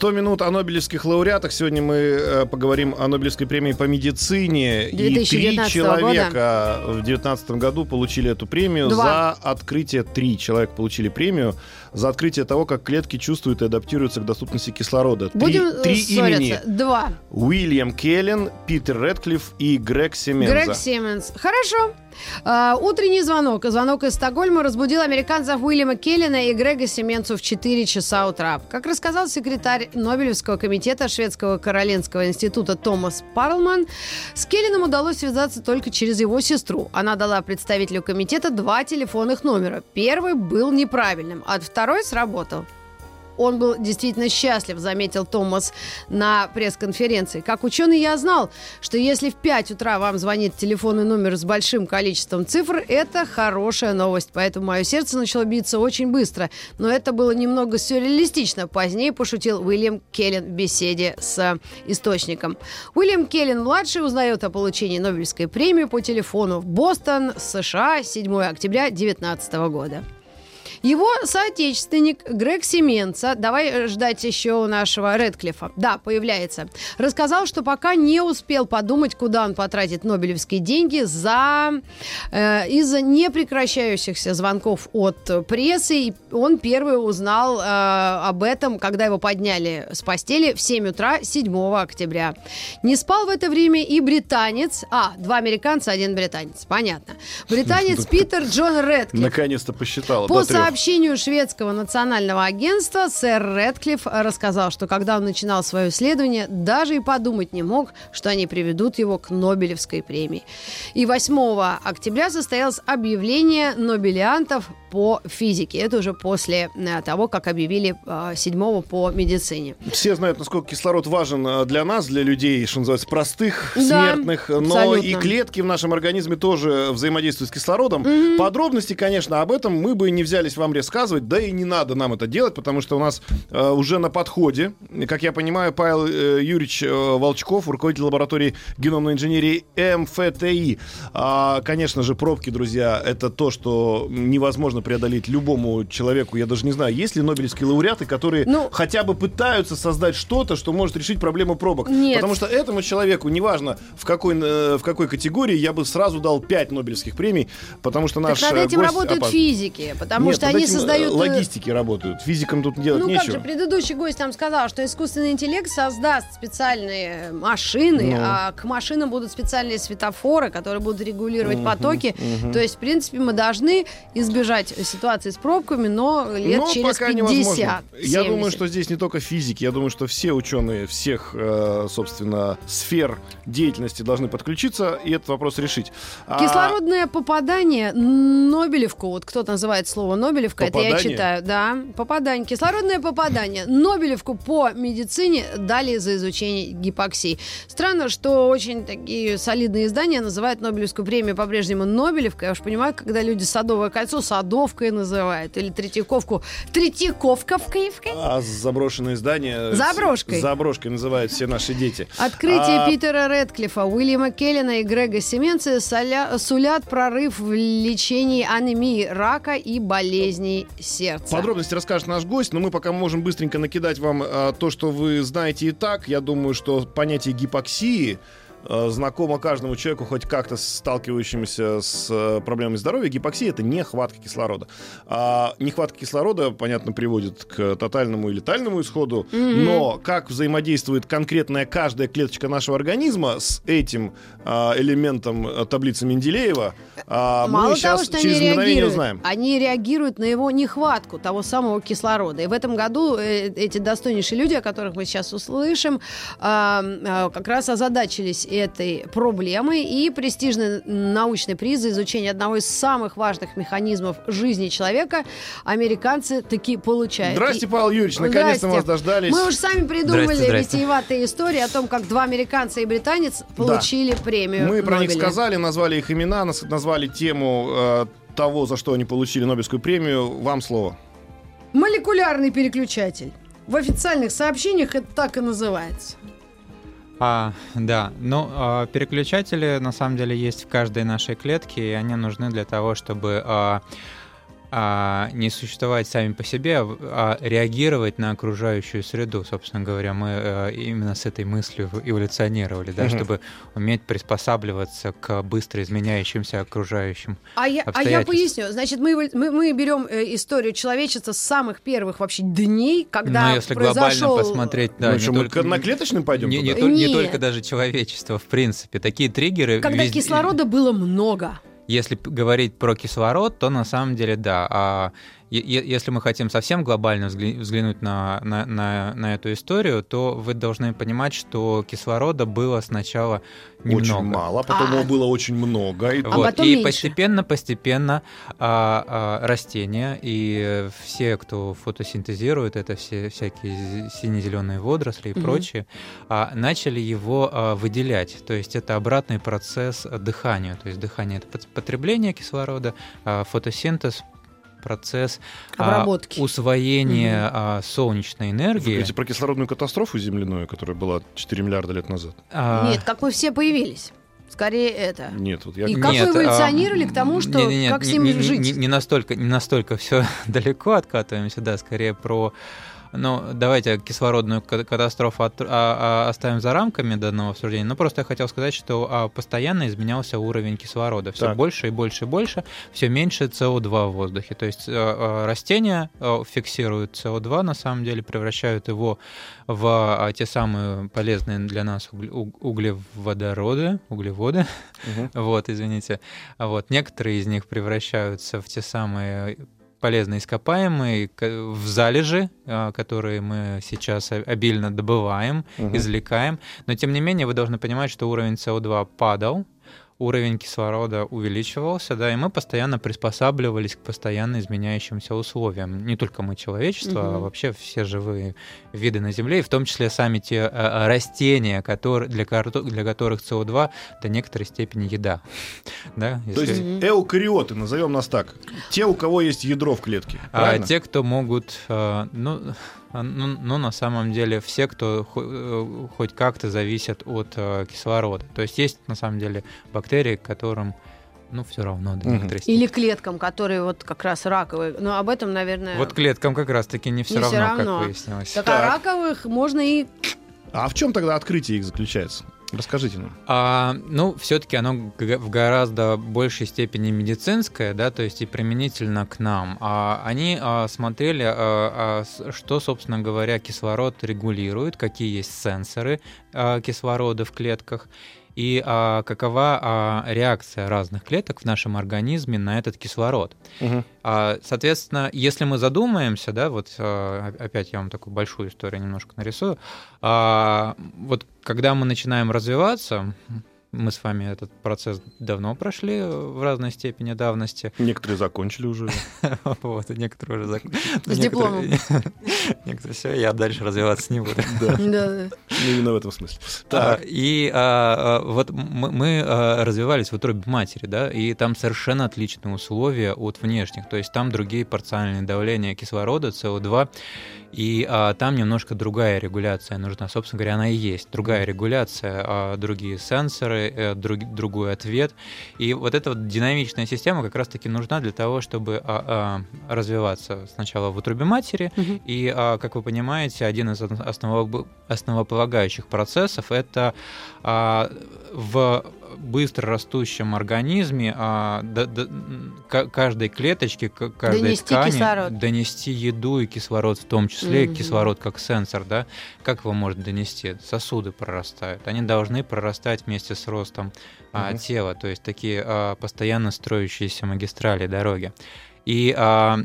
100 минут о Нобелевских лауреатах. Сегодня мы э, поговорим о Нобелевской премии по медицине. И три 2019 человека в 2019 году получили эту премию Два. за открытие. Три человека получили премию за открытие того, как клетки чувствуют и адаптируются к доступности кислорода. Три- Будем э, три, имени. Два. Уильям Келлен, Питер Редклифф и Грег Семенза. Грег Сименс. Хорошо. А, утренний звонок. Звонок из Стокгольма разбудил американцев Уильяма Келлина и Грега Семенцу в 4 часа утра. Как рассказал секретарь Нобелевского комитета Шведского Каролинского института Томас Парлман, с Келлином удалось связаться только через его сестру. Она дала представителю комитета два телефонных номера. Первый был неправильным, а второй сработал. Он был действительно счастлив, заметил Томас на пресс-конференции. Как ученый я знал, что если в 5 утра вам звонит телефонный номер с большим количеством цифр, это хорошая новость. Поэтому мое сердце начало биться очень быстро. Но это было немного сюрреалистично. Позднее пошутил Уильям Келлен в беседе с источником. Уильям Келлен-младший узнает о получении Нобелевской премии по телефону в Бостон, США, 7 октября 2019 года. Его соотечественник Грег Семенца, давай ждать еще у нашего Редклифа, да, появляется, рассказал, что пока не успел подумать, куда он потратит нобелевские деньги за, э, из-за непрекращающихся звонков от прессы. И он первый узнал э, об этом, когда его подняли с постели в 7 утра 7 октября. Не спал в это время и британец, а, два американца, один британец, понятно. Британец Питер Джон Редклифф. Наконец-то посчитала. По до трех. Сообщению шведского национального агентства, сэр Редклифф рассказал, что когда он начинал свое исследование, даже и подумать не мог, что они приведут его к Нобелевской премии. И 8 октября состоялось объявление нобелиантов по физике. Это уже после э, того, как объявили э, 7 по медицине. Все знают, насколько кислород важен э, для нас, для людей, что называется, простых, Да, смертных. Но абсолютно. и клетки в нашем организме тоже взаимодействуют с кислородом. Подробности, конечно, об этом мы бы не взялись вам рассказывать, да и не надо нам это делать, потому что у нас э, уже на подходе, как я понимаю, Павел э, Юрьевич э, Волчков, руководитель лаборатории геномной инженерии МФТИ. А, конечно же, пробки, друзья, это то, что невозможно преодолеть любому человеку. Я даже не знаю, есть ли нобелевские лауреаты, которые Ну, хотя бы пытаются создать что-то, что может решить проблему пробок. Нет. Потому что этому человеку, неважно в какой, э, в какой категории, я бы сразу дал 5 Нобелевских премий, потому что наш так над э, этим гость работают опас- физики, потому Нет, что они э, создают... Логистики работают. Физикам тут делать Ну как нечего. же, предыдущий гость нам сказал, что искусственный интеллект создаст специальные машины, Ну. а к машинам будут специальные светофоры, которые будут регулировать Мгм, потоки. мгм. То есть, в принципе, мы должны избежать ситуации с пробками, но лет Но через пока 50. невозможно. Я 70. думаю, что здесь не только физики, я думаю, что все ученые всех, э, собственно, сфер деятельности должны подключиться и этот вопрос решить. А, Кислородное попадание, Нобелевку, вот кто-то называет слово Нобелевка, это я Попадание? читаю, да, попадание, кислородное попадание, Нобелевку по медицине дали за изучение гипоксии. Странно, что очень такие солидные издания называют Нобелевскую премию по-прежнему Нобелевкой, я уж понимаю, когда люди Садовое кольцо Садовкой называют, или Третьяковку Третьяковковкой. А заброшенное здание... Заброшкой. Заброшкой называют все наши дети. Открытие А, Питера Редклифа, Уильяма Келлина и Грега Семенца соля- сулят прорыв в лечении анемии, рака и болезней сердца. Подробности расскажет наш гость, но мы пока можем быстренько накидать вам э, то, что вы знаете и так. Я думаю, что понятие гипоксии знакомо каждому человеку, хоть как-то сталкивающемуся с э, проблемами здоровья. Гипоксия — это нехватка кислорода. А нехватка кислорода, понятно, приводит к тотальному и летальному исходу, но как взаимодействует конкретная каждая клеточка нашего организма с этим э, элементом э, таблицы Менделеева, э, Мало мы того, сейчас что через они мгновение узнаем. они реагируют на его нехватку того самого кислорода. И в этом году э, эти достойнейшие люди, о которых мы сейчас услышим, а, а, как раз озадачились этой проблемой и престижный научный приз за изучение одного из самых важных механизмов жизни человека американцы таки получают. Здрасте, И- Павел Юрьевич, наконец-то мы Здрасте. вас дождались. Мы уж сами придумали Здрасте, здрасте. витиеватые истории о том, как два американца и британец получили премию Мы про них Нобеля. сказали, назвали их имена, назвали тему э, того, за что они получили Нобелевскую премию. Вам слово. Молекулярный переключатель. в официальных сообщениях это так и называется. А, да, ну, а, переключатели на самом деле есть в каждой нашей клетке, и они нужны для того, чтобы а, не существовать сами по себе, а, а реагировать на окружающую среду. Собственно говоря, мы а, именно с этой мыслью эволюционировали, да, угу. чтобы уметь приспосабливаться к быстро изменяющимся окружающим. А я, а я поясню. Значит, мы, мы, мы берем э, историю человечества с самых первых вообще дней, когда Ну, если произошел... глобально посмотреть, да, ну, не что, только... мы одноклеточным пойдем? Не, не, не, не только даже человечество, в принципе. Такие триггеры... Когда везде... кислорода было много. Если говорить про кислород, то на самом деле да. А если мы хотим совсем глобально взглянуть на, на, на, на эту историю, то вы должны понимать, что кислорода было сначала немного. Очень мало, а потом а, его было очень много. И, вот, а и постепенно, постепенно а, а, растения и все, кто фотосинтезирует, это все всякие сине-зеленые водоросли и угу. прочее, а, начали его а, выделять. То есть это обратный процесс дыхания. То есть дыхание это потребление кислорода, а, фотосинтез процесс Обработки. А, усвоения угу. а, солнечной энергии. Вы говорите про кислородную катастрофу земляную, которая была 4 миллиарда лет назад? А... Нет, как мы все появились. Скорее это. Нет, вот я... И как нет, вы эволюционировали а... к тому, что нет, нет, как с ним не, жить? Не, не настолько, не настолько все далеко откатываемся, да, скорее про ну, давайте кислородную катастрофу от, а, а, оставим за рамками данного обсуждения. Но просто я хотел сказать, что а, постоянно изменялся уровень кислорода. Все так. больше и больше и больше, все меньше СО2 в воздухе. То есть а, а, растения а, фиксируют СО2, на самом деле, превращают его в а, те самые полезные для нас углеводороды, углеводы. Угу. Вот, извините. Вот, некоторые из них превращаются в те самые полезные ископаемые в залежи, а, которые мы сейчас обильно добываем, угу. извлекаем. Но тем не менее вы должны понимать, что уровень СО2 падал, уровень кислорода увеличивался, да, и мы постоянно приспосабливались к постоянно изменяющимся условиям. Не только мы, человечество, угу. а вообще все живые виды на Земле, и в том числе сами те а, растения, которые, для, для которых СО2 до некоторой степени еда. да, если... То есть эукариоты, назовем нас так, те, у кого есть ядро в клетке. А, те, кто могут, а, ну, а, ну, ну, на самом деле, все, кто э, хоть как-то зависят от э, кислорода. То есть есть, на самом деле, бактерии, которым ну, все равно до некоторой Или клеткам, которые вот как раз раковые. Но об этом, наверное... Вот клеткам как раз-таки не все, не равно, все равно, как выяснилось. Так, так, а раковых можно и... А в чем тогда открытие их заключается? Расскажите нам. А, ну, все-таки оно в гораздо большей степени медицинское, да, то есть и применительно к нам. А, они а, смотрели, а, а, что, собственно говоря, кислород регулирует, какие есть сенсоры а, кислорода в клетках и а, какова а, реакция разных клеток в нашем организме на этот кислород. Угу. А, соответственно, если мы задумаемся, да, вот а, опять я вам такую большую историю немножко нарисую, а, вот когда мы начинаем развиваться, мы с вами этот процесс давно прошли в разной степени давности. Некоторые закончили уже. Вот, некоторые уже закончили. С дипломом. Некоторые все, я дальше развиваться не буду. Да. Именно в этом смысле. Так. И а, а, вот мы а, развивались в утробе матери, да, и там совершенно отличные условия от внешних. То есть там другие парциальные давления кислорода, СО2, и а, там немножко другая регуляция нужна. Собственно говоря, она и есть. Другая регуляция, а, другие сенсоры, а, друг, другой ответ. И вот эта вот динамичная система как раз-таки нужна для того, чтобы а, а, развиваться сначала в утробе матери. Угу. И, а, как вы понимаете, один из основоп основополагающих процессов это а, в быстро растущем организме а, до, до, каждой клеточке, каждой донести ткани кислород. донести еду и кислород в том числе, mm-hmm. кислород как сенсор, да, как его может донести? Сосуды прорастают, они должны прорастать вместе с ростом mm-hmm. а, тела, то есть такие а, постоянно строящиеся магистрали дороги. И а,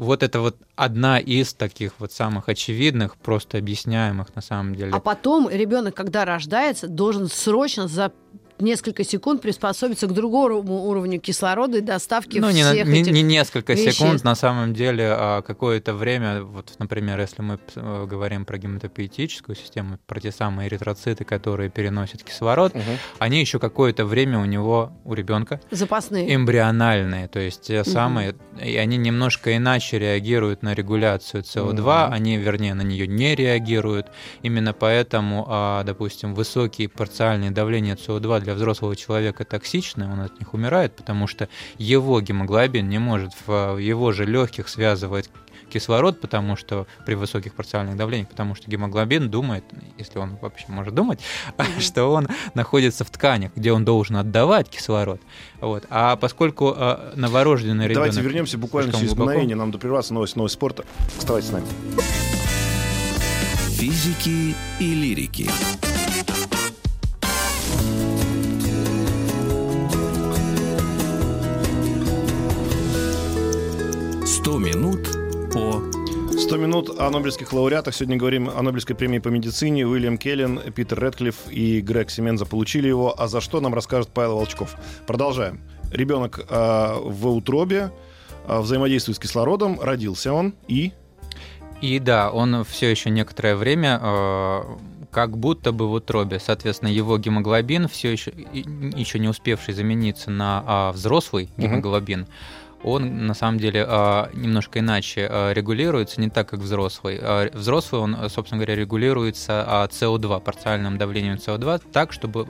вот это вот одна из таких вот самых очевидных, просто объясняемых на самом деле. А потом ребенок, когда рождается, должен срочно за несколько секунд приспособиться к другому уровню кислорода и доставки ну, не, всех не, этих не несколько веществ. секунд, на самом деле, а какое-то время, вот, например, если мы э, говорим про гематопоэтическую систему, про те самые эритроциты, которые переносят кислород, Мгм. они еще какое-то время у него, у ребенка, запасные. эмбриональные, то есть те самые, и они немножко иначе реагируют на регуляцию СО2, Мгм. они, вернее, на нее не реагируют. Именно поэтому, а, допустим, высокие парциальные давления СО2 для взрослого человека токсичны, он от них умирает, потому что его гемоглобин не может в его же легких связывать кислород, потому что при высоких парциальных давлениях, потому что гемоглобин думает, если он вообще может думать, что он находится в тканях, где он должен отдавать кислород. Вот. А поскольку а, новорожденный ребенок... Давайте вернемся буквально через глубоко- мгновение. Нам допрерваться новость, новость спорта. Оставайтесь с нами. Физики и лирики. Минут о нобелевских лауреатах. Сегодня говорим о Нобелевской премии по медицине. Уильям Келлен, Питер Редклифф и Грег Семенза получили его. А за что нам расскажет Павел Волчков. Продолжаем. Ребенок э, в утробе э, взаимодействует с кислородом. Родился он и... И да, он все еще некоторое время э, как будто бы в утробе. Соответственно, его гемоглобин, все еще, еще не успевший замениться на а, взрослый гемоглобин, он на самом деле а, немножко иначе а, регулируется, не так, как взрослый. А, Взрослый, он, собственно говоря, регулируется а, СО2, парциальным давлением СО2, так, чтобы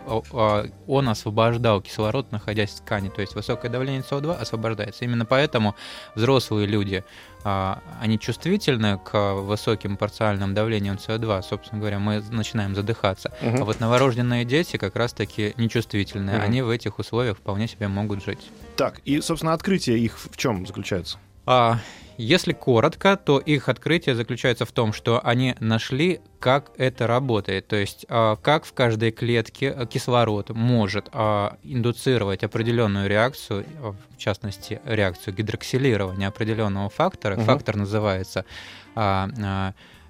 он освобождал кислород, находясь в ткани. То есть высокое давление СО2 освобождается. Именно поэтому взрослые люди, они чувствительны к высоким парциальным давлениям СО2. Собственно говоря, мы начинаем задыхаться. Мгм. А вот новорожденные дети как раз-таки нечувствительные. Мгм. Они в этих условиях вполне себе могут жить. Так, и, собственно, открытие их в чем заключается? А если коротко, то их открытие заключается в том, что они нашли, как это работает. То есть, а, как в каждой клетке а, кислород может а, индуцировать определенную реакцию, в частности, реакцию гидроксилирования определенного фактора. Мгм. Фактор называется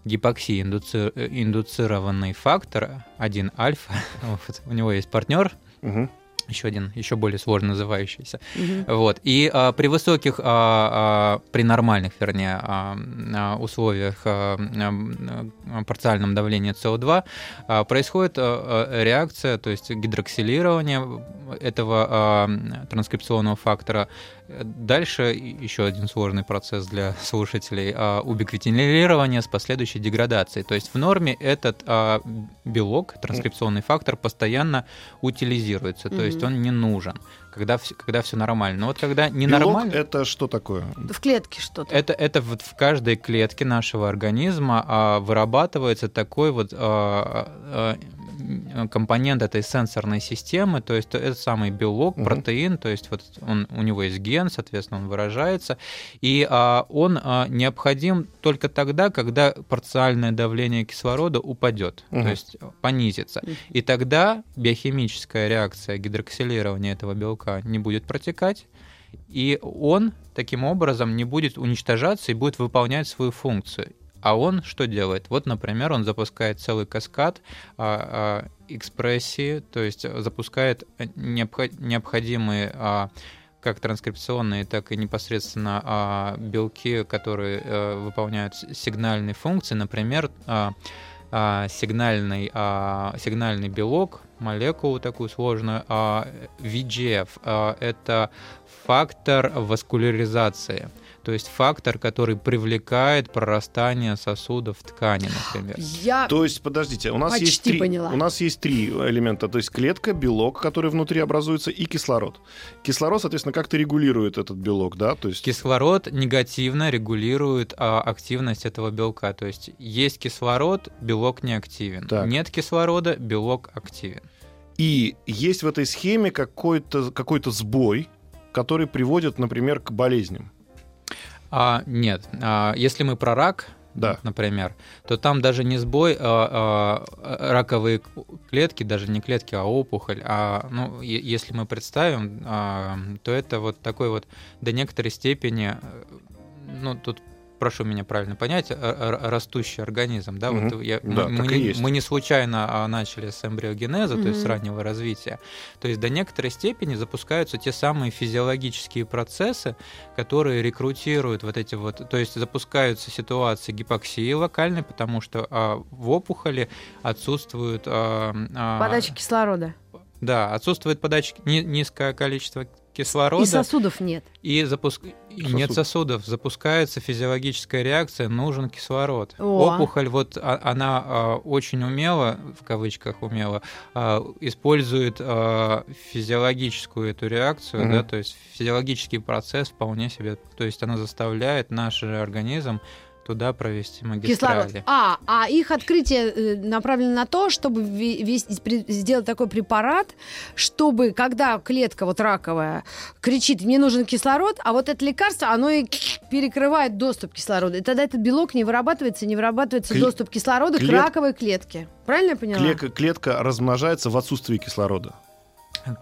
гипоксия индуци- э, индуцированный фактор 1 альфа. У него есть партнер, Мгм. Еще один, еще более сложно называющийся. Мгм. Вот. И а, при высоких, а, а, при нормальных, вернее, а, а, условиях а, а, парциальном давлении СО2 а, происходит а, а, реакция, то есть гидроксилирование этого а, транскрипционного фактора. Дальше еще один сложный процесс для слушателей а, убиквитинилирование с последующей деградацией. То есть в норме этот а, белок, транскрипционный фактор, постоянно утилизируется, то есть Мгм. он не нужен, когда, все, когда все нормально. Но вот когда Белок ненормально... это что такое? В клетке что-то. Это, это вот в каждой клетке нашего организма а, вырабатывается такой вот а, а, м, компонент этой сенсорной системы, то есть это самый белок, Мгм. протеин, то есть вот он, у него есть ген, соответственно, он выражается, и а, он а, необходим только тогда, когда парциальное давление кислорода упадет, Мгм. то есть понизится. И тогда биохимическая реакция гидроксилирования этого белка не будет протекать, и он таким образом не будет уничтожаться и будет выполнять свою функцию. А он что делает? Вот, например, он запускает целый каскад а, а, экспрессии, то есть запускает необхо- необходимые а, как транскрипционные, так и непосредственно а, белки, которые э, выполняют сигнальные функции. Например, а, а, сигнальный, а, сигнальный белок, молекулу такую сложную, а, VGF. а, это фактор васкуляризации. То есть фактор, который привлекает прорастание сосудов в ткани, например. Я То есть, подождите, у нас Почти есть три, поняла. у нас есть три элемента, то есть клетка, белок, который внутри образуется, и кислород. Кислород, соответственно, как-то регулирует этот белок, да, то есть. Кислород негативно регулирует а, активность этого белка. То есть есть кислород, белок не активен. Так. Нет кислорода, белок активен. И есть в этой схеме какой-то какой сбой, который приводит, например, к болезням. А, нет, а, если мы про рак, Да. например, то там даже не сбой, а, а, раковые клетки, даже не клетки, а опухоль. А, ну, е- если мы представим, а, то это вот такой вот до некоторой степени, э, ну, тут прошу меня правильно понять, растущий организм, да, Мгм. вот я, Да, мы, так мы и не, есть. мы не случайно а, начали с эмбриогенеза, то есть с раннего развития. То есть до некоторой степени запускаются те самые физиологические процессы, которые рекрутируют вот эти вот, то есть запускаются ситуации гипоксии локальной, потому что а, в опухоли отсутствуют а, а, Подача кислорода. да, отсутствует подача ни- низкое количество кислорода И сосудов нет. и запуск... и нет сосудов, запускается физиологическая реакция, нужен кислород. О. Опухоль, вот а- она а, очень умело, в кавычках умело, а, использует а, физиологическую эту реакцию, Мгм. да, то есть физиологический процесс вполне себе, то есть она заставляет наш организм туда провести Кислород. магистрали. А, а их открытие э, направлено на то, чтобы сделать такой препарат, чтобы когда клетка вот раковая кричит, мне нужен кислород, а вот это лекарство, оно и перекрывает доступ кислорода. И тогда этот белок не вырабатывается, не вырабатывается Кле- доступ кислорода клет- к раковой клетке. Правильно я поняла? Клетка, клетка размножается в отсутствии кислорода.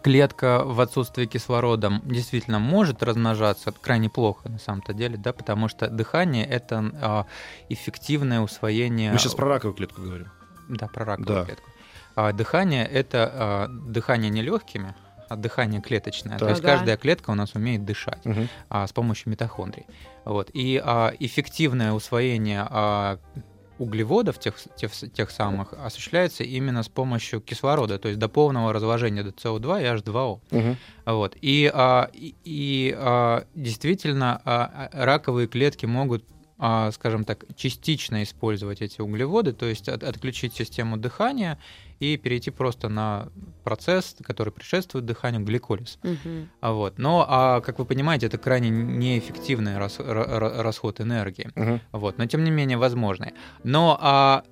Клетка в отсутствии кислорода действительно может размножаться крайне плохо на самом-то деле, да, потому что дыхание это а, эффективное усвоение. Мы сейчас про раковую клетку говорим. Да, про раковую Да. клетку. А дыхание это а, дыхание не легкими, а дыхание клеточное. То Так. есть каждая клетка у нас умеет дышать а, с помощью митохондрий. Вот. И а, эффективное усвоение а, углеводов тех, тех, тех самых осуществляется именно с помощью кислорода, то есть до полного разложения до СО2 и H2O. Мгм. Вот. И, а, и, и, а, действительно а, а, раковые клетки могут, скажем так, частично использовать эти углеводы, то есть от- отключить систему дыхания и перейти просто на процесс, который предшествует дыханию, гликолиз. А Вот. Но, а, как вы понимаете, это крайне неэффективный рас- ра- ра- расход энергии. Мгм. Вот, но тем не менее возможные. Но а,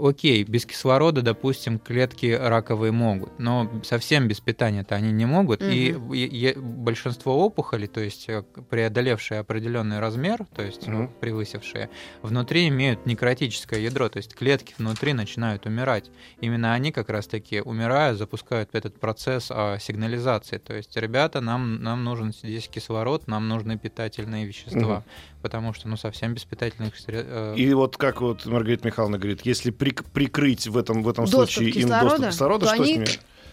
окей, без кислорода, допустим, клетки раковые могут, но совсем без питания-то они не могут. И, и- и большинство опухолей, то есть э, преодолевшие определенный размер, то есть Мгм. превысившие, внутри имеют некротическое ядро, то есть клетки внутри начинают умирать. Именно они как раз-таки умирая запускают этот процесс а, сигнализации. То есть, ребята, нам, нам нужен здесь кислород, нам нужны питательные вещества. Мгм. Потому что, ну, совсем без питательных средств... э, И вот как вот Маргарита Михайловна говорит, если прик- прикрыть в этом, в этом Доступ случае им доступ кислорода, то что они- с ними?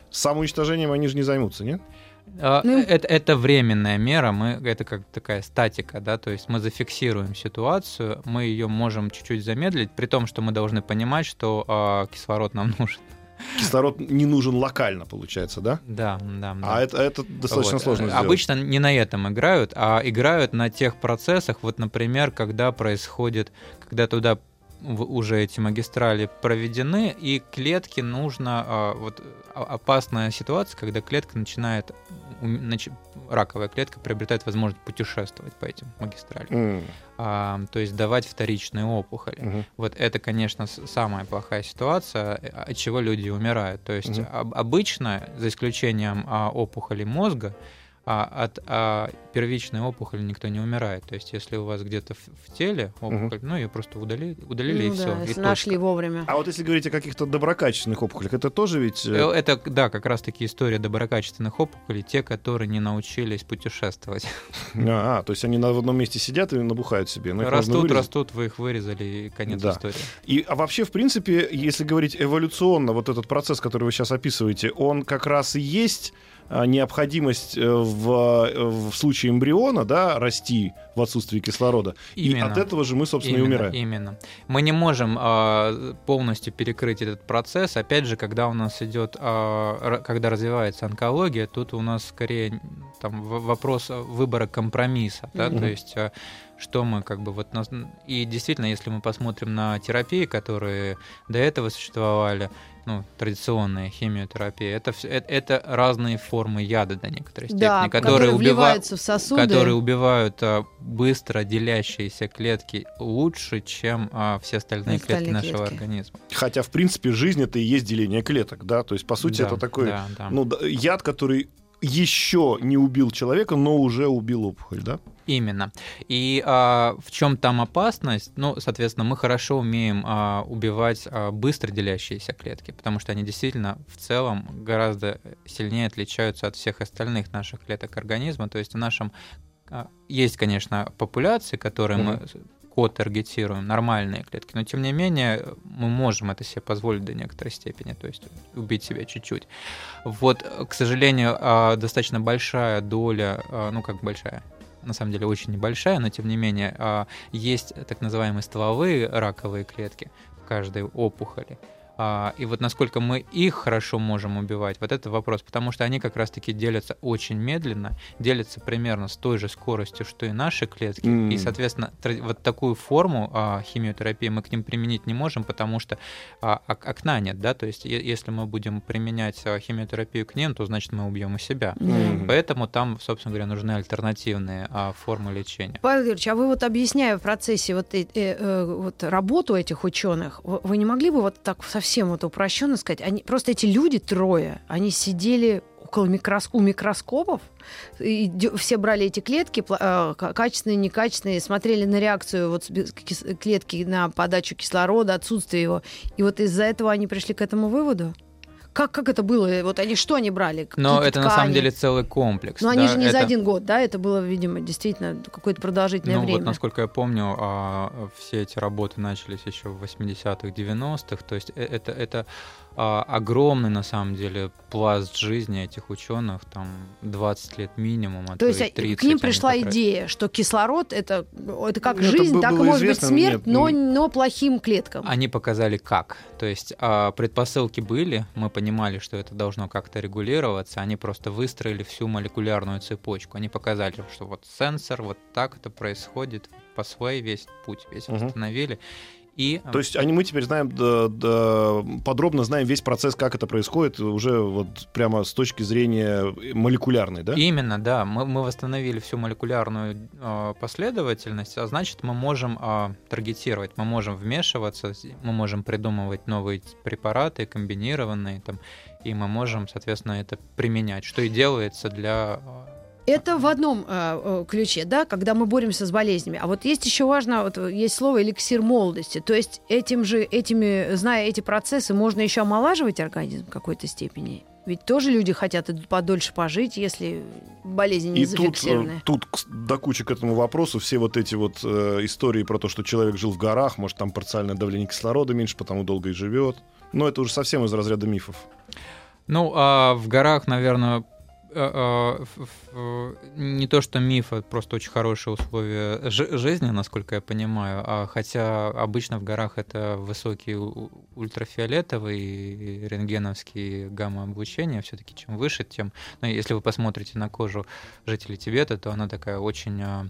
Самоуничтожением они же не займутся, нет? А, Ну, это, это временная мера, мы, это как такая статика, да, то есть мы зафиксируем ситуацию, мы ее можем чуть-чуть замедлить, при том, что мы должны понимать, что а, кислород нам нужен. Кислород не нужен локально, получается, да? Да, да, да. А это, это достаточно Вот. сложно сделать. Обычно не на этом играют, а играют на тех процессах, вот, например, когда происходит, когда туда уже эти магистрали проведены, и клетке нужно, а, вот а- опасная ситуация, когда клетка начинает, раковая клетка приобретает возможность путешествовать по этим магистралям, М, А, то есть давать вторичные опухоли. мгм. Вот это, конечно, самая плохая ситуация, э, от чего люди умирают. То есть Мгм. об- обычно, за исключением а, опухолей мозга, а, от а, первичной опухоли никто не умирает. То есть если у вас где-то в, в теле опухоль, ну ее просто удали, удалили Ну и да, все. если нашли вовремя. А вот если говорить о каких-то доброкачественных опухолях, это тоже ведь... э, Это, да, как раз-таки история доброкачественных опухолей, те, которые не научились путешествовать. А, а, то есть они на в одном месте сидят и набухают себе. но растут, растут, вы их вырезали, и конец Да. истории. И, а вообще, в принципе, если говорить эволюционно, вот этот процесс, который вы сейчас описываете, он как раз и есть необходимость э, в, э, в случае эмбриона, да, расти в отсутствии кислорода. И Именно. от этого же мы, собственно, и Именно, умираем. Именно. Мы не можем а, полностью перекрыть этот процесс. Опять же, когда у нас идет, ра- когда развивается онкология, тут у нас скорее там вопрос выбора компромисса, да, Мгм. то есть а, что мы как бы вот нас... и действительно, если мы посмотрим на терапии, которые до этого существовали, ну, традиционная химиотерапия, это, вс- э- это разные формы яда до некоторой степени, Да, которые, убивают вливаются в сосуды. которые убивают а, быстро делящиеся клетки лучше, чем а, все остальные, клетки Остальные нашего клетки. организма. Хотя, в принципе, жизнь это и есть деление клеток, да. То есть, по сути, Да, это такой да, да. ну, яд, который еще не убил человека, но уже убил опухоль, да? Именно. И а, в чем там опасность? Ну, соответственно, мы хорошо умеем а, убивать а, быстро делящиеся клетки, потому что они действительно в целом гораздо сильнее отличаются от всех остальных наших клеток организма. То есть в нашем а, есть, конечно, популяции, которые Мгм. мы ко-таргетируем, нормальные клетки, но тем не менее мы можем это себе позволить до некоторой степени, то есть убить себя чуть-чуть. Вот, к сожалению, а, достаточно большая доля, а, ну как большая, на самом деле очень небольшая, но тем не менее а, есть так называемые стволовые раковые клетки в каждой опухоли. А, И вот насколько мы их хорошо можем убивать, вот это вопрос, потому что они как раз-таки делятся очень медленно, делятся примерно с той же скоростью, что и наши клетки, М. и, соответственно, вот такую форму а, химиотерапии мы к ним применить не можем, потому что а, ок- окна нет, да, то есть е- если мы будем применять а, химиотерапию к ним, то значит мы убьем и себя. Мгм. Поэтому там, собственно говоря, нужны альтернативные а, формы лечения. Павел Юрьевич, а вы вот объясняя в процессе вот, э- э, вот работу этих ученых, вы вы не могли бы вот так совсем вот упрощенно сказать, они, просто эти люди трое, они сидели около микрос- у микроскопов, и все брали эти клетки, э, ка- качественные, некачественные, смотрели на реакцию вот клетки на подачу кислорода, отсутствие его, и вот из-за этого они пришли к этому выводу? Как, как это было? Вот они что они брали? Но Какие-то это на самом ткани? деле целый комплекс. Но они да, же не за это- один год, да? Это было, видимо, действительно какое-то продолжительное Ну время. вот, насколько я помню, а, все эти работы начались еще в 80-х, 90-х. То есть э- это, это а, огромный, на самом деле, пласт жизни этих ученых, там 20 лет минимум, а То есть и а, 30 к ним пришла потратили. идея, что кислород это, это как Ну, это жизнь, бы- так и может быть смерть, нет, но, ну- но плохим клеткам. Они показали как. То есть а, предпосылки были, мы понимали, что это должно как-то регулироваться, они просто выстроили всю молекулярную цепочку. Они показали, что вот сенсор, вот так это происходит, по свой весь путь весь Мгм. восстановили. И То есть они, мы теперь знаем, да, да, подробно знаем весь процесс, как это происходит, уже вот прямо с точки зрения молекулярной, да? Именно, да. Мы, мы восстановили всю молекулярную э, последовательность, а значит, мы можем э, таргетировать, мы можем вмешиваться, мы можем придумывать новые препараты, комбинированные, там, и мы можем, соответственно, это применять, что и делается для... Это в одном э, э, ключе, да, когда мы боремся с болезнями. А вот есть еще важно, вот э, есть слово эликсир молодости. То есть этим же, этими, зная эти процессы, можно еще омолаживать организм в какой-то степени. Ведь тоже люди хотят подольше пожить, если болезнь не И тут, э, зафиксированная. тут к- до кучи к этому вопросу все вот эти вот э, истории про то, что человек жил в горах, может, там парциальное давление кислорода меньше, потому долго и живет. Но это уже совсем из разряда мифов. Ну, а в горах, наверное, не то что миф, а просто очень хорошие условия жи- жизни, насколько я понимаю. А хотя обычно в горах это высокий у- ультрафиолетовый и рентгеновский гамма-облучение. Все-таки чем выше, тем... Ну, если вы посмотрите на кожу жителей Тибета, то она такая очень а,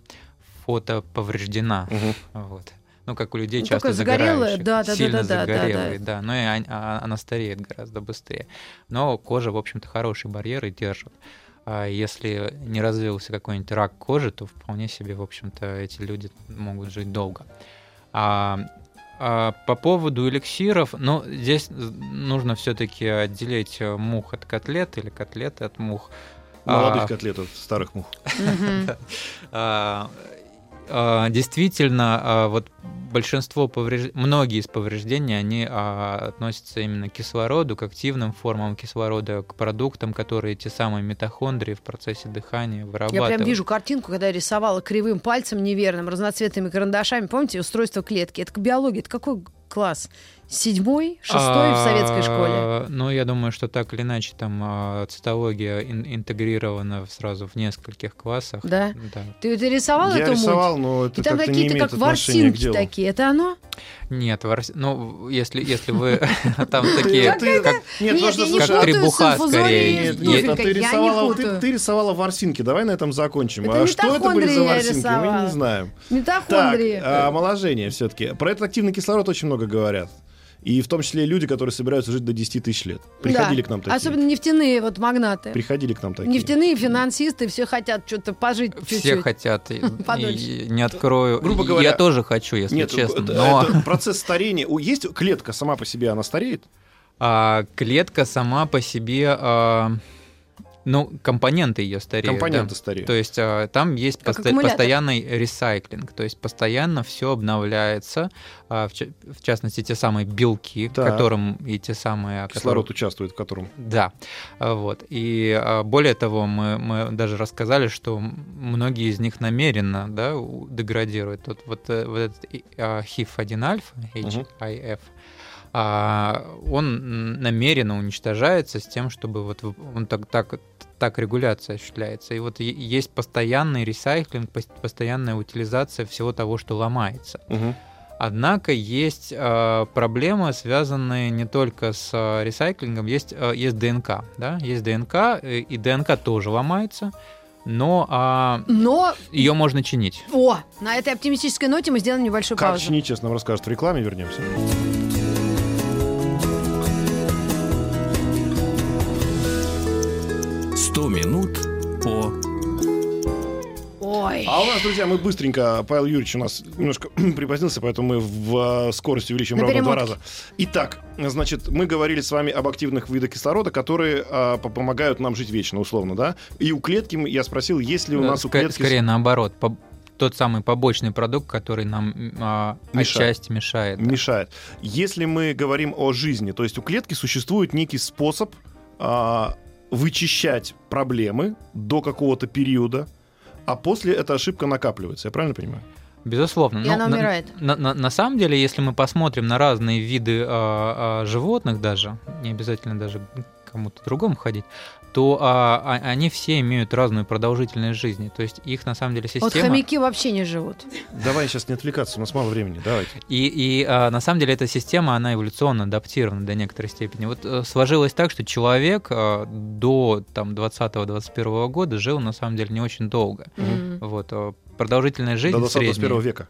фотоповреждена. Мгм. Вот. Ну, как у людей Ну, часто загорелая, загорающих. да, да, да, Сильно да, да, да, загорелые, да. Но и а- она стареет гораздо быстрее. Но кожа, в общем-то, хороший барьер и держит. А если не развился какой-нибудь рак кожи, то вполне себе, в общем-то, эти люди могут жить долго. А, а по поводу эликсиров, ну, здесь нужно все-таки отделить мух от котлет или котлеты от мух. Молодых А, котлетов, старых мух. А, действительно, а, вот большинство повреж... многие из повреждений, они а, относятся именно к кислороду, к активным формам кислорода, к продуктам, которые те самые митохондрии в процессе дыхания Я вырабатывают. прям вижу картинку, когда я рисовала кривым пальцем неверным, разноцветными карандашами. Помните, устройство клетки? Это биология. Это какой класс? Седьмой, шестой в советской школе? А, Ну, я думаю, что так или иначе там а, цитология ин- интегрирована сразу в нескольких классах. Да? Да. Ты, ты рисовал Я эту рисовал, муть? но это И там какие-то как ворсинки такие. Это оно? Нет, ворс- ну, если, если вы там такие, Нет, а- путаю требуха с инфузорией скорее. Нет, а туфелькой. ты рисовала, ворсинки. Давай на этом закончим. А что это были за ворсинки, мы не знаем. Так, Митохондрии. а, омоложение все-таки. Про этот активный кислород очень много говорят. И в том числе люди, которые собираются жить до 10 тысяч лет. Приходили Да. к нам такие. Особенно нефтяные вот магнаты. Приходили к нам такие. Нефтяные финансисты все хотят что-то пожить все чуть-чуть. хотят, и- Подольше. и не открою. Грубо Я говоря- тоже хочу, если Нет, честно. это- но это процесс старения. У- Есть клетка сама по себе, она стареет? а, клетка сама по себе, а, Ну, компоненты ее стареют. Компоненты да. стареют. То есть а, там есть Как посто- аккумулятор. постоянный ресайклинг, то есть постоянно все обновляется, а, в, ча- в частности те самые белки, Так. которым и те самые... Кислород которых- участвует в котором. Да, а, вот. И а, более того, мы, мы даже рассказали, что многие из них намеренно да, деградируют. Вот, вот, э, вот этот и- а, HIF-1 альфа, HIF, а, он м, намеренно уничтожается с тем, чтобы вот он так, так, так регуляция осуществляется. И вот есть постоянный ресайклинг, пос- постоянная утилизация всего того, что ломается. Мгм. Однако есть э, проблемы, связанные не только с э, ресайклингом, есть, э, есть ДНК, да, есть ДНК, э, и ДНК тоже ломается, но а, Но, ее можно чинить. о, на этой оптимистической ноте мы сделаем небольшую Как паузу. чинить, честно, нам расскажет в рекламе, вернемся. 100 минут по Ой. А у нас, друзья, мы быстренько, Павел Юрьевич у нас немножко припозднился, поэтому мы в э, скорости увеличим ровно в два раза. Итак, значит, мы говорили с вами об активных видах кислорода, которые а, по- помогают нам жить вечно, условно, да? И у клетки, я спросил, есть ли у нас у клетки... Скорее наоборот, по- тот самый побочный продукт, который нам а, Мешает. отчасти мешает. да. мешает. Если мы говорим о жизни, то есть у клетки существует некий способ а, вычищать проблемы до какого-то периода, а после эта ошибка накапливается. Я правильно понимаю? Безусловно. И Ну, она на- умирает. На, на- на самом деле, если мы посмотрим на разные виды а, а, животных даже, не обязательно даже кому-то другому ходить, то а, а- они все имеют разную продолжительность жизни. То есть их на самом деле Вот система... хомяки вообще не живут. Давай сейчас не отвлекаться, у нас мало времени. Давайте. И, и, а, на самом деле эта система, она эволюционно адаптирована до некоторой степени. Вот э, сложилось так, что человек а, до там, 20-21 года жил на самом деле не очень долго. М. Вот, а, продолжительность жизни До в среднем... 21 века.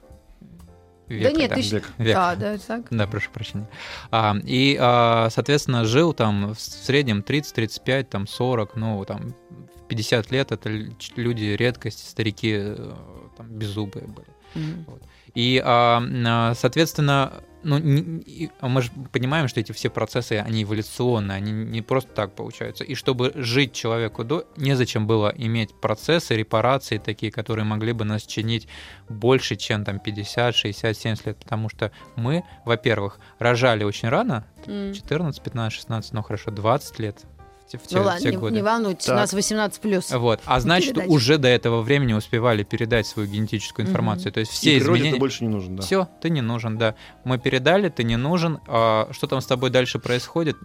Века, да нет, да. ты ж- Век. Век. Да, да, так. Да, прошу прощения. А, и, а, соответственно, жил там в среднем 30-35, там 40, ну, там в 50 лет это люди редкость, старики э, там беззубые были. М. И, а, а, соответственно, ну, не- а мы же понимаем, что эти все процессы, они эволюционные, они не просто так получаются. И чтобы жить человеку до, незачем было иметь процессы, репарации такие, которые могли бы нас чинить больше, чем там 50, 60, 70 лет. Потому что мы, во-первых, рожали очень рано, М. 14, 15, 16, ну хорошо, 20 лет те, в те- Ну в ладно, те не, годы. не волнуйтесь, у Так. нас 18 плюс. Вот. А значит, передачи. уже до этого времени успевали передать свою генетическую информацию. То есть все И природе изменения... ты больше не нужен, да. Все, ты не нужен, да. Мы передали, ты не нужен. А что там с тобой дальше происходит,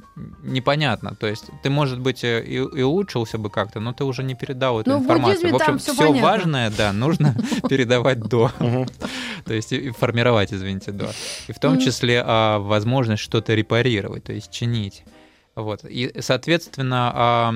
непонятно. То есть ты, может быть, э, и, и улучшился бы как-то, но ты уже не передал эту Ну, в информацию. буддизме В общем, все понятно. важное, да, нужно передавать до. То есть формировать, извините, до. И в том числе а, возможность что-то репарировать, то есть чинить. Вот. И, соответственно, а,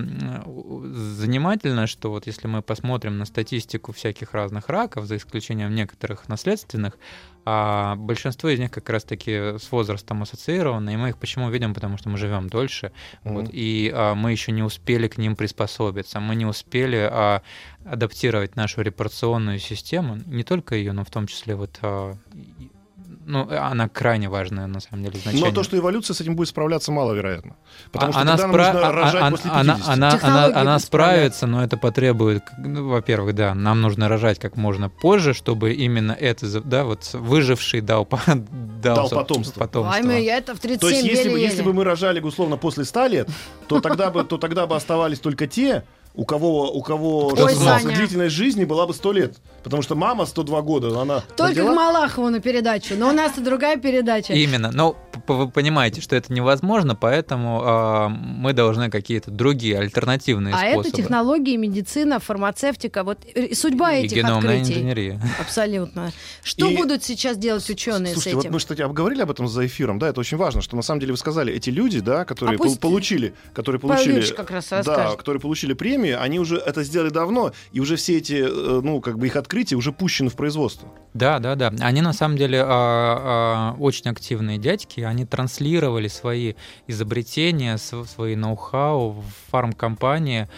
занимательно, что вот если мы посмотрим на статистику всяких разных раков, за исключением некоторых наследственных, а большинство из них как раз-таки с возрастом ассоциированы, и мы их почему видим? Потому что мы живем дольше, вот, Мгм. и а, мы еще не успели к ним приспособиться, мы не успели а, адаптировать нашу репарационную систему, не только ее, но в том числе вот, а, ну, она крайне важная на самом деле значение. Но то, что эволюция с этим будет справляться, маловероятно. Потому А- что она, тогда нам спра- нужно а- рожать а- после она, 50. она, она, она будут справится, но это потребует, ну, во-первых, да, нам нужно рожать как можно позже, чтобы именно это, да, вот выживший дал, дал, Дал потомство. Ай, мы- я это в 37 То есть, если бы, если бы мы рожали, условно, после 100 лет, то тогда бы, то тогда бы оставались только те, у кого, у кого Ой, Саня. длительность жизни была бы 100 лет. Потому что мама 102 года, она Только родила- к Малахову на передачу. Но у нас-то другая передача. Именно. Но вы понимаете, что это невозможно, поэтому а, мы должны какие-то другие альтернативные А способы. это технологии, медицина, фармацевтика. Вот э, судьба и этих геномная открытий. инженерия. Абсолютно. Что И- будут сейчас делать ученые Слушайте, с вот этим? мы, кстати, обговорили об этом за эфиром, да, это очень важно, что на самом деле вы сказали, эти люди, да, которые А пусть пол- получили, которые получили, как раз да, которые получили премию, они уже это сделали давно, и уже все эти, э, ну, как бы их открытия уже пущены в производство. Да, да, да. Они на самом деле а, а, очень активные дядьки. Они транслировали свои изобретения, св- свои ноу-хау в фармкомпании.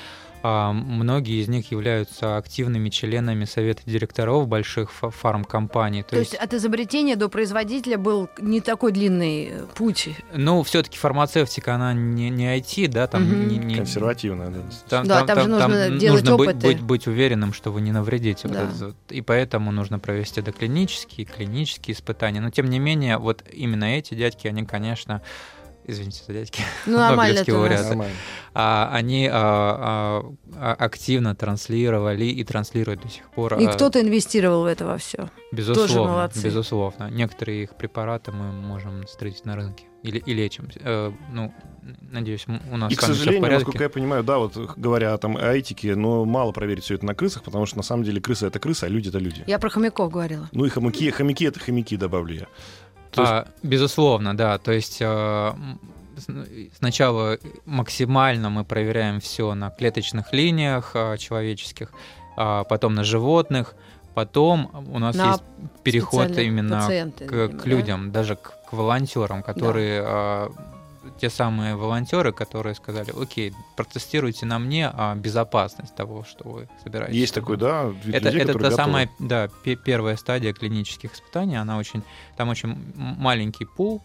Многие из них являются активными членами совета директоров больших фармкомпаний. То, То есть, есть от изобретения до производителя был не такой длинный э, путь? Ну, все-таки фармацевтика, она не, не IT, да, там угу. не, не... Консервативная, да. Там, да, там, там, там же нужно там делать нужно опыты. Быть, быть, быть уверенным, что вы не навредите. Да. Вот это, и поэтому нужно провести доклинические, клинические испытания. Но, тем не менее, вот именно эти дядьки, они, конечно, извините за дядьки, ну, Нобелевские лауреаты, а, они а, а, активно транслировали и транслируют до сих пор. И а, кто-то инвестировал в это во все. Безусловно, Тоже молодцы. безусловно. Некоторые их препараты мы можем встретить на рынке или, и лечим. Э, ну, надеюсь, у нас И, к сожалению, насколько я понимаю, да, вот говоря там, о этике, но мало проверить все это на крысах, потому что на самом деле крысы это крысы, а люди это люди. Я про хомяков говорила. Ну и хомяки, хомяки это хомяки, добавлю я. То есть... а, безусловно, да. То есть э, сначала максимально мы проверяем все на клеточных линиях э, человеческих, а потом на животных, потом у нас на есть переход именно пациенты, к, видимо, к людям, да? даже к, к волонтерам, которые да. Те самые волонтеры, которые сказали, окей, протестируйте на мне а, безопасность того, что вы собираетесь. Есть такой, да? Это, людей, это та готовы. самая, да, первая стадия клинических испытаний, она очень, там очень маленький пул,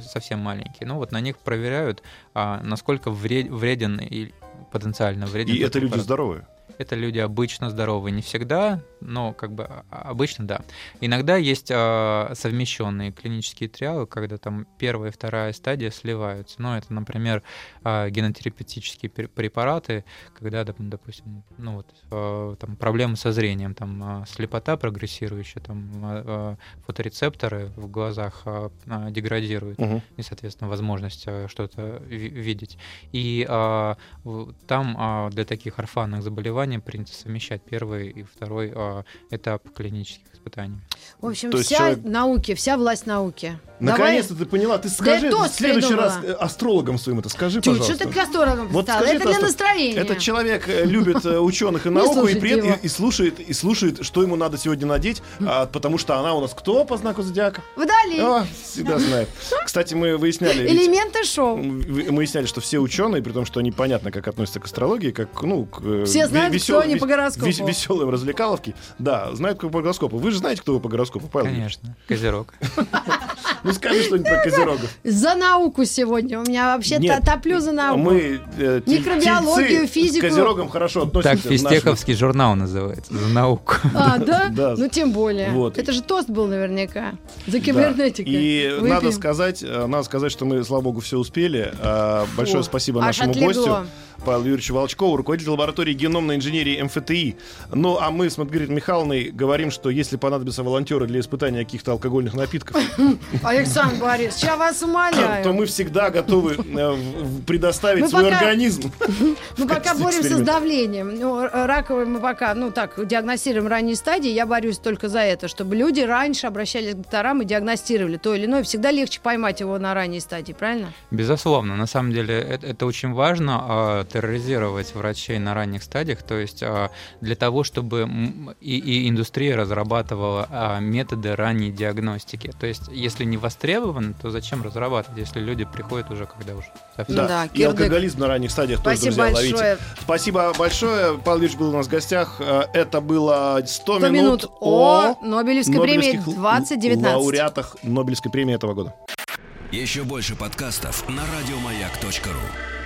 совсем маленький, ну вот на них проверяют, а, насколько вреден и потенциально вреден. И это люди здоровые? Это люди обычно здоровые, не всегда, но как бы а, обычно да. Иногда есть э, совмещенные клинические триалы, когда там первая и вторая стадия сливаются. Ну, это, например, э, генотерапевтические препараты, когда, допустим, ну вот э, там проблемы со зрением, там э, слепота прогрессирующая, там э, фоторецепторы в глазах э, деградируют, угу. и, соответственно, возможность э, что-то видеть. И э, там э, для таких орфанных заболеваний принято совмещать первый и второй э, этап клинических испытаний. В общем, То вся человек... науки, вся власть науки. Наконец-то ты поняла. Ты скажи да в следующий придумала. раз э, астрологам своим это скажи, Чуть, пожалуйста. Что ты к астрологам вот стала? Это для настроения. Этот человек э, любит э, ученых и науку и, при, и, слушает, и слушает, что ему надо сегодня надеть, а, потому что она у нас кто по знаку зодиака? Вдали. О, всегда знает. Кстати, мы выясняли... Элементы шоу. Мы выясняли, что все ученые, при том, что они понятно, как относятся к астрологии, как, ну, к... Все знают, весел, кто они по гороскопу. Веселым развлекаловки. Да, знают, кто по гороскопу. Вы же знаете, кто вы по гороскопу, Павел? Конечно. Козерог. Ну скажи что-нибудь про козерогов. За науку сегодня. У меня вообще топлю за науку. Мы э, микробиологию, физику. С козерогом хорошо относимся. Так физтеховский журнал называется. За науку. А, да? Ну тем более. Это же тост был наверняка. За кибернетику. И надо сказать, э, надо сказать, что мы, слава богу, все успели. А, большое спасибо нашему гостю. Павел Юрьевич Волчков, руководитель лаборатории геномной инженерии МФТИ. Ну, а мы с Маргаритой Михайловной говорим, что если понадобятся волонтеры для испытания каких-то алкогольных напитков... Александр Борисович, я вас умоляю. То мы всегда готовы э, предоставить свой организм. Мы пока боремся с давлением. Ну, раковые мы пока, ну так, диагностируем ранней стадии. Я борюсь только за это, чтобы люди раньше обращались к докторам и диагностировали то или иное. Всегда легче поймать его на ранней стадии, правильно? Безусловно. На самом деле это очень важно а, терроризировать врачей на ранних стадиях, то есть а, для того, чтобы и, и индустрия разрабатывала а, методы ранней диагностики. То есть если не востребован, то зачем разрабатывать, если люди приходят уже, когда уже совсем... Да, да и алкоголизм на ранних стадиях Спасибо тоже, друзья, большое. ловите. Спасибо большое. Павел Ильич был у нас в гостях. Э, это было 100, 100 минут о Нобелевской премии 2019. лауреатах Нобелевской премии этого года. Еще больше подкастов на радиомаяк.ру